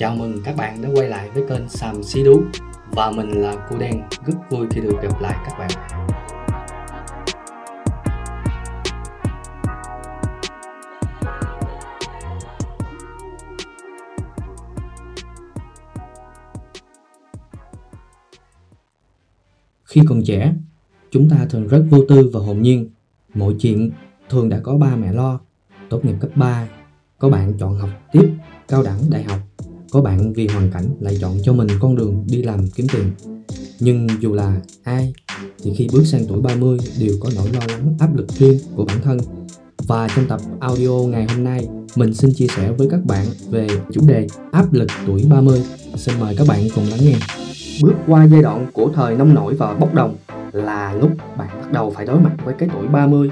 Chào mừng các bạn đã quay lại với kênh Sam Xí Đú. Và mình là Cô Đen, rất vui khi được gặp lại các bạn. Khi còn trẻ, chúng ta thường rất vô tư và hồn nhiên. Mọi chuyện thường đã có ba mẹ lo. Tốt nghiệp cấp 3, có bạn chọn học tiếp cao đẳng đại học có bạn vì hoàn cảnh lại chọn cho mình con đường đi làm kiếm tiền. Nhưng dù là ai, thì khi bước sang tuổi 30 đều có nỗi lo lắng, áp lực riêng của bản thân. Và trong tập audio ngày hôm nay, mình xin chia sẻ với các bạn về chủ đề áp lực tuổi 30 xin mời các bạn cùng lắng nghe. Bước qua giai đoạn của thời nông nổi và bốc đồng là lúc bạn bắt đầu phải đối mặt với cái tuổi 30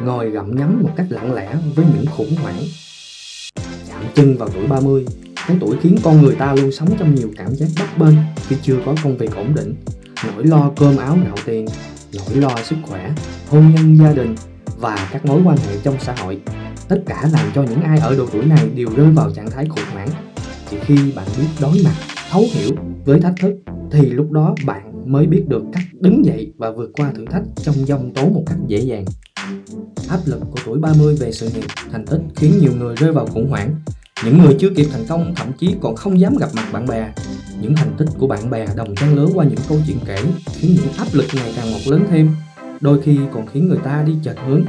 ngồi gặm nhấm một cách lặng lẽ với những khủng hoảng. Chạm chân vào tuổi 30 tháng tuổi khiến con người ta luôn sống trong nhiều cảm giác bất bên khi chưa có công việc ổn định. Nỗi lo cơm áo gạo tiền nỗi lo sức khỏe hôn nhân gia đình và các mối quan hệ trong xã hội tất cả làm cho những ai ở độ tuổi này đều rơi vào trạng thái khủng hoảng. Chỉ khi bạn biết đối mặt thấu hiểu với thách thức thì lúc đó bạn mới biết được cách đứng dậy và vượt qua thử thách trong dòng tố một cách dễ dàng. Áp lực của tuổi 30 về sự nghiệp, thành tích khiến nhiều người rơi vào khủng hoảng. Những người chưa kịp thành công thậm chí còn không dám gặp mặt bạn bè. Những thành tích của bạn bè đồng trang lứa qua những câu chuyện kể khiến những áp lực ngày càng một lớn thêm. Đôi khi còn khiến người ta đi chệch hướng.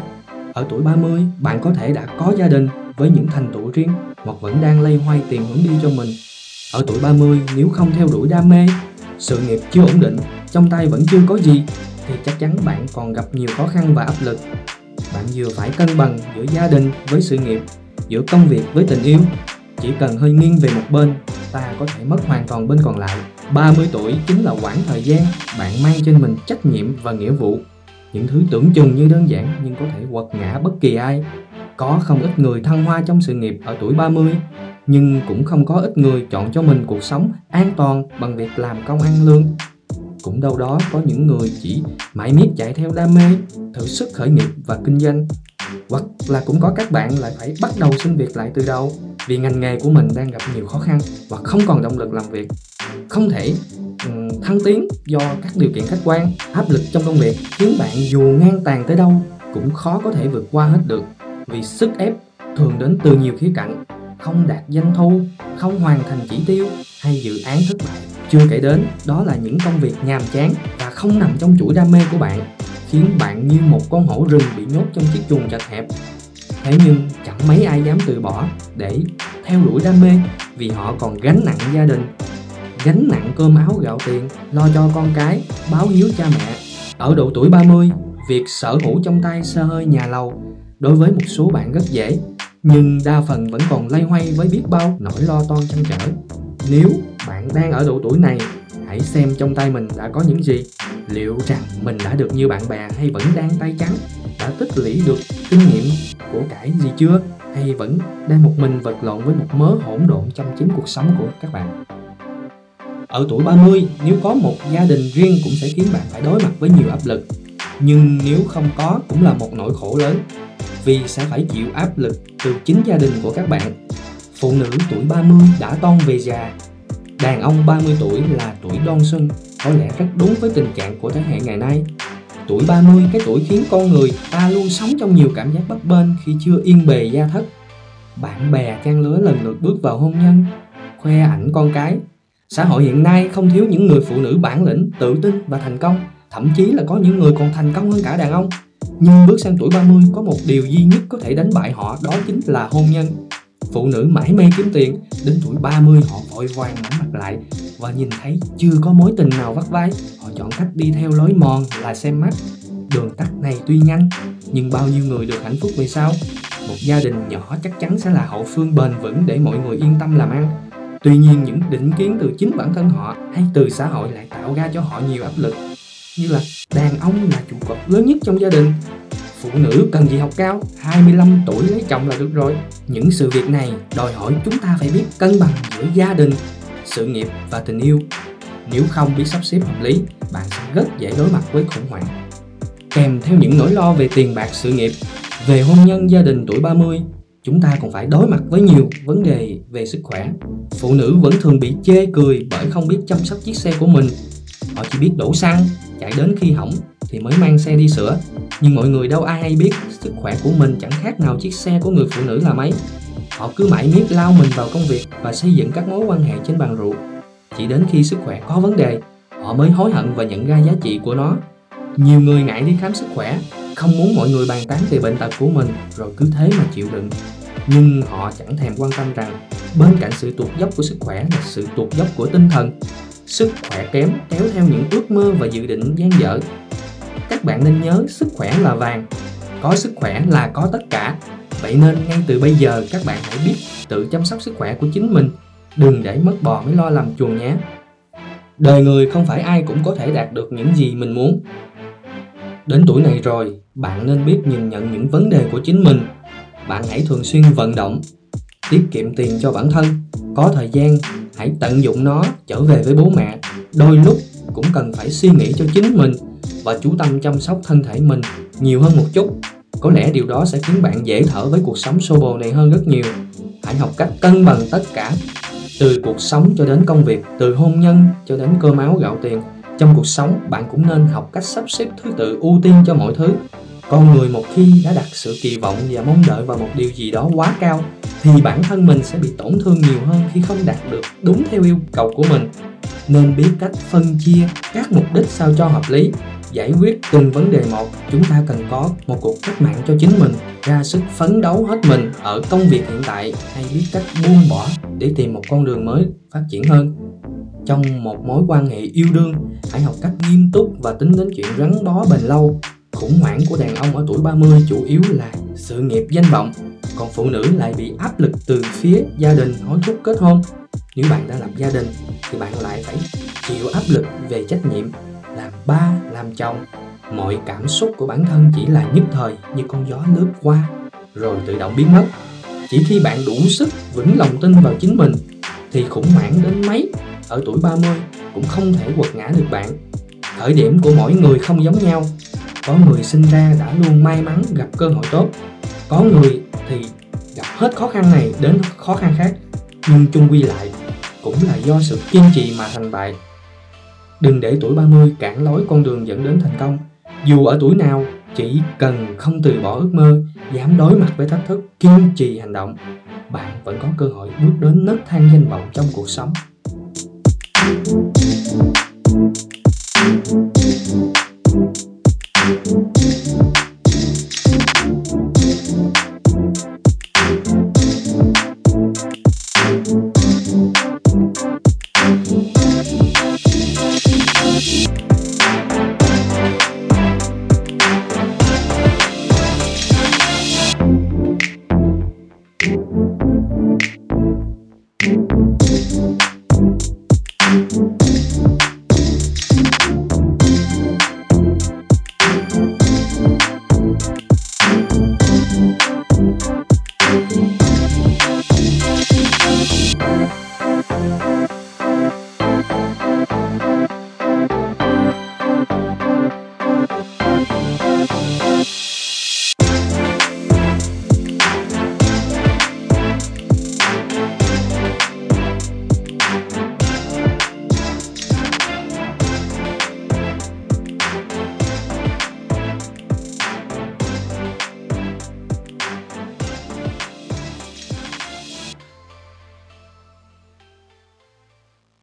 Ở tuổi 30, bạn có thể đã có gia đình với những thành tựu riêng hoặc vẫn đang lây hoay tìm hướng đi cho mình. Ở tuổi 30, nếu không theo đuổi đam mê, sự nghiệp chưa ổn định, trong tay vẫn chưa có gì thì chắc chắn bạn còn gặp nhiều khó khăn và áp lực bạn vừa phải cân bằng giữa gia đình với sự nghiệp giữa công việc với tình yêu. Chỉ cần hơi nghiêng về một bên, ta có thể mất hoàn toàn bên còn lại. 30 tuổi chính là quãng thời gian bạn mang trên mình trách nhiệm và nghĩa vụ. Những thứ tưởng chừng như đơn giản nhưng có thể quật ngã bất kỳ ai. Có không ít người thăng hoa trong sự nghiệp ở tuổi 30 nhưng cũng không có ít người chọn cho mình cuộc sống an toàn bằng việc làm công ăn lương. Cũng đâu đó có những người chỉ mãi miết chạy theo đam mê, thử sức khởi nghiệp và kinh doanh hoặc là cũng có các bạn lại phải bắt đầu xin việc lại từ đầu vì ngành nghề của mình đang gặp nhiều khó khăn và không còn động lực làm việc. Không thể um, thăng tiến do các điều kiện khách quan áp lực trong công việc khiến bạn dù ngang tàn tới đâu cũng khó có thể vượt qua hết được. Vì sức ép thường đến từ nhiều khía cạnh không đạt doanh thu không hoàn thành chỉ tiêu hay dự án thất bại. Chưa kể đến đó là những công việc nhàm chán và không nằm trong chuỗi đam mê của bạn khiến bạn như một con hổ rừng bị nhốt trong chiếc chuồng chật hẹp. Thế nhưng chẳng mấy ai dám từ bỏ để theo đuổi đam mê vì họ còn gánh nặng gia đình, gánh nặng cơm áo gạo tiền, lo cho con cái, báo hiếu cha mẹ. Ở độ tuổi 30 việc sở hữu trong tay xe hơi nhà lầu đối với một số bạn rất dễ, nhưng đa phần vẫn còn lay hoay với biết bao nỗi lo toan chăn trở. Nếu bạn đang ở độ tuổi này hãy xem trong tay mình đã có những gì. Liệu rằng mình đã được như bạn bè hay vẫn đang tay trắng? Đã tích lũy được kinh nghiệm của cải gì chưa? Hay vẫn đang một mình vật lộn với một mớ hỗn độn trong chính cuộc sống của các bạn? Ở tuổi 30 nếu có một gia đình riêng cũng sẽ khiến bạn phải đối mặt với nhiều áp lực. Nhưng nếu không có cũng là một nỗi khổ lớn, vì sẽ phải chịu áp lực từ chính gia đình của các bạn. Phụ nữ tuổi 30 đã toan về già đàn ông 30 tuổi là tuổi đoan xuân có lẽ rất đúng với tình trạng của thế hệ ngày nay. Tuổi 30 cái tuổi khiến con người ta luôn sống trong nhiều cảm giác bất bên khi chưa yên bề gia thất. Bạn bè trang lứa lần lượt bước vào hôn nhân khoe ảnh con cái. Xã hội hiện nay không thiếu những người phụ nữ bản lĩnh tự tin và thành công thậm chí là có những người còn thành công hơn cả đàn ông. Nhưng bước sang tuổi 30 có một điều duy nhất có thể đánh bại họ đó chính là hôn nhân. Phụ nữ mãi mê kiếm tiền, đến tuổi 30 họ vội vàng ngẩng mặt lại và nhìn thấy chưa có mối tình nào vắt vai, họ chọn cách đi theo lối mòn là xem mắt. Đường tắt này tuy nhanh, nhưng bao nhiêu người được hạnh phúc về sau? Một gia đình nhỏ chắc chắn sẽ là hậu phương bền vững để mọi người yên tâm làm ăn. Tuy nhiên những định kiến từ chính bản thân họ hay từ xã hội lại tạo ra cho họ nhiều áp lực như là đàn ông là trụ cột lớn nhất trong gia đình phụ nữ cần gì học cao 25 tuổi lấy chồng là được rồi những sự việc này đòi hỏi chúng ta phải biết cân bằng giữa gia đình sự nghiệp và tình yêu nếu không biết sắp xếp hợp lý bạn sẽ rất dễ đối mặt với khủng hoảng kèm theo những nỗi lo về tiền bạc sự nghiệp về hôn nhân gia đình tuổi 30 chúng ta còn phải đối mặt với nhiều vấn đề về sức khỏe. Phụ nữ vẫn thường bị chê cười bởi không biết chăm sóc chiếc xe của mình. Họ chỉ biết đổ xăng, chạy đến khi hỏng thì mới mang xe đi sửa. Nhưng mọi người đâu ai hay biết sức khỏe của mình chẳng khác nào chiếc xe của người phụ nữ là mấy. Họ cứ mãi miết lao mình vào công việc và xây dựng các mối quan hệ trên bàn rượu. Chỉ đến khi sức khỏe có vấn đề, họ mới hối hận và nhận ra giá trị của nó. Nhiều người ngại đi khám sức khỏe không muốn mọi người bàn tán về bệnh tật của mình rồi cứ thế mà chịu đựng nhưng họ chẳng thèm quan tâm rằng bên cạnh sự tuột dốc của sức khỏe là sự tuột dốc của tinh thần sức khỏe kém kéo theo những ước mơ và dự định gian dở các bạn nên nhớ sức khỏe là vàng có sức khỏe là có tất cả vậy nên ngay từ bây giờ các bạn hãy biết tự chăm sóc sức khỏe của chính mình đừng để mất bò mới lo làm chuồng nhé đời người không phải ai cũng có thể đạt được những gì mình muốn Đến tuổi này rồi, bạn nên biết nhìn nhận những vấn đề của chính mình. Bạn hãy thường xuyên vận động, tiết kiệm tiền cho bản thân. Có thời gian, hãy tận dụng nó trở về với bố mẹ. Đôi lúc cũng cần phải suy nghĩ cho chính mình và chú tâm chăm sóc thân thể mình nhiều hơn một chút. Có lẽ điều đó sẽ khiến bạn dễ thở với cuộc sống xô bồ này hơn rất nhiều. Hãy học cách cân bằng tất cả, từ cuộc sống cho đến công việc, từ hôn nhân cho đến cơm áo gạo tiền. Trong cuộc sống bạn cũng nên học cách sắp xếp thứ tự ưu tiên cho mọi thứ. Con người một khi đã đặt sự kỳ vọng và mong đợi vào một điều gì đó quá cao thì bản thân mình sẽ bị tổn thương nhiều hơn khi không đạt được đúng theo yêu cầu của mình. Nên biết cách phân chia các mục đích sao cho hợp lý giải quyết từng vấn đề một chúng ta cần có một cuộc cách mạng cho chính mình ra sức phấn đấu hết mình ở công việc hiện tại hay biết cách buông bỏ để tìm một con đường mới phát triển hơn trong một mối quan hệ yêu đương, hãy học cách nghiêm túc và tính đến chuyện gắn bó bền lâu. Khủng hoảng của đàn ông ở tuổi 30 chủ yếu là sự nghiệp danh vọng, còn phụ nữ lại bị áp lực từ phía gia đình hối thúc kết hôn. Nếu bạn đã lập gia đình thì bạn lại phải chịu áp lực về trách nhiệm, làm ba, làm chồng. Mọi cảm xúc của bản thân chỉ là nhất thời như con gió lướt qua rồi tự động biến mất. Chỉ khi bạn đủ sức vững lòng tin vào chính mình thì khủng hoảng đến mấy ở tuổi 30 cũng không thể quật ngã được bạn. Khởi điểm của mỗi người không giống nhau. Có người sinh ra đã luôn may mắn gặp cơ hội tốt. Có người thì gặp hết khó khăn này đến khó khăn khác. Nhưng chung quy lại cũng là do sự kiên trì mà thành bại. Đừng để tuổi 30 cản lối con đường dẫn đến thành công. Dù ở tuổi nào, chỉ cần không từ bỏ ước mơ, dám đối mặt với thách thức, kiên trì hành động, bạn vẫn có cơ hội bước đến nấc thang danh vọng trong cuộc sống. Thank you.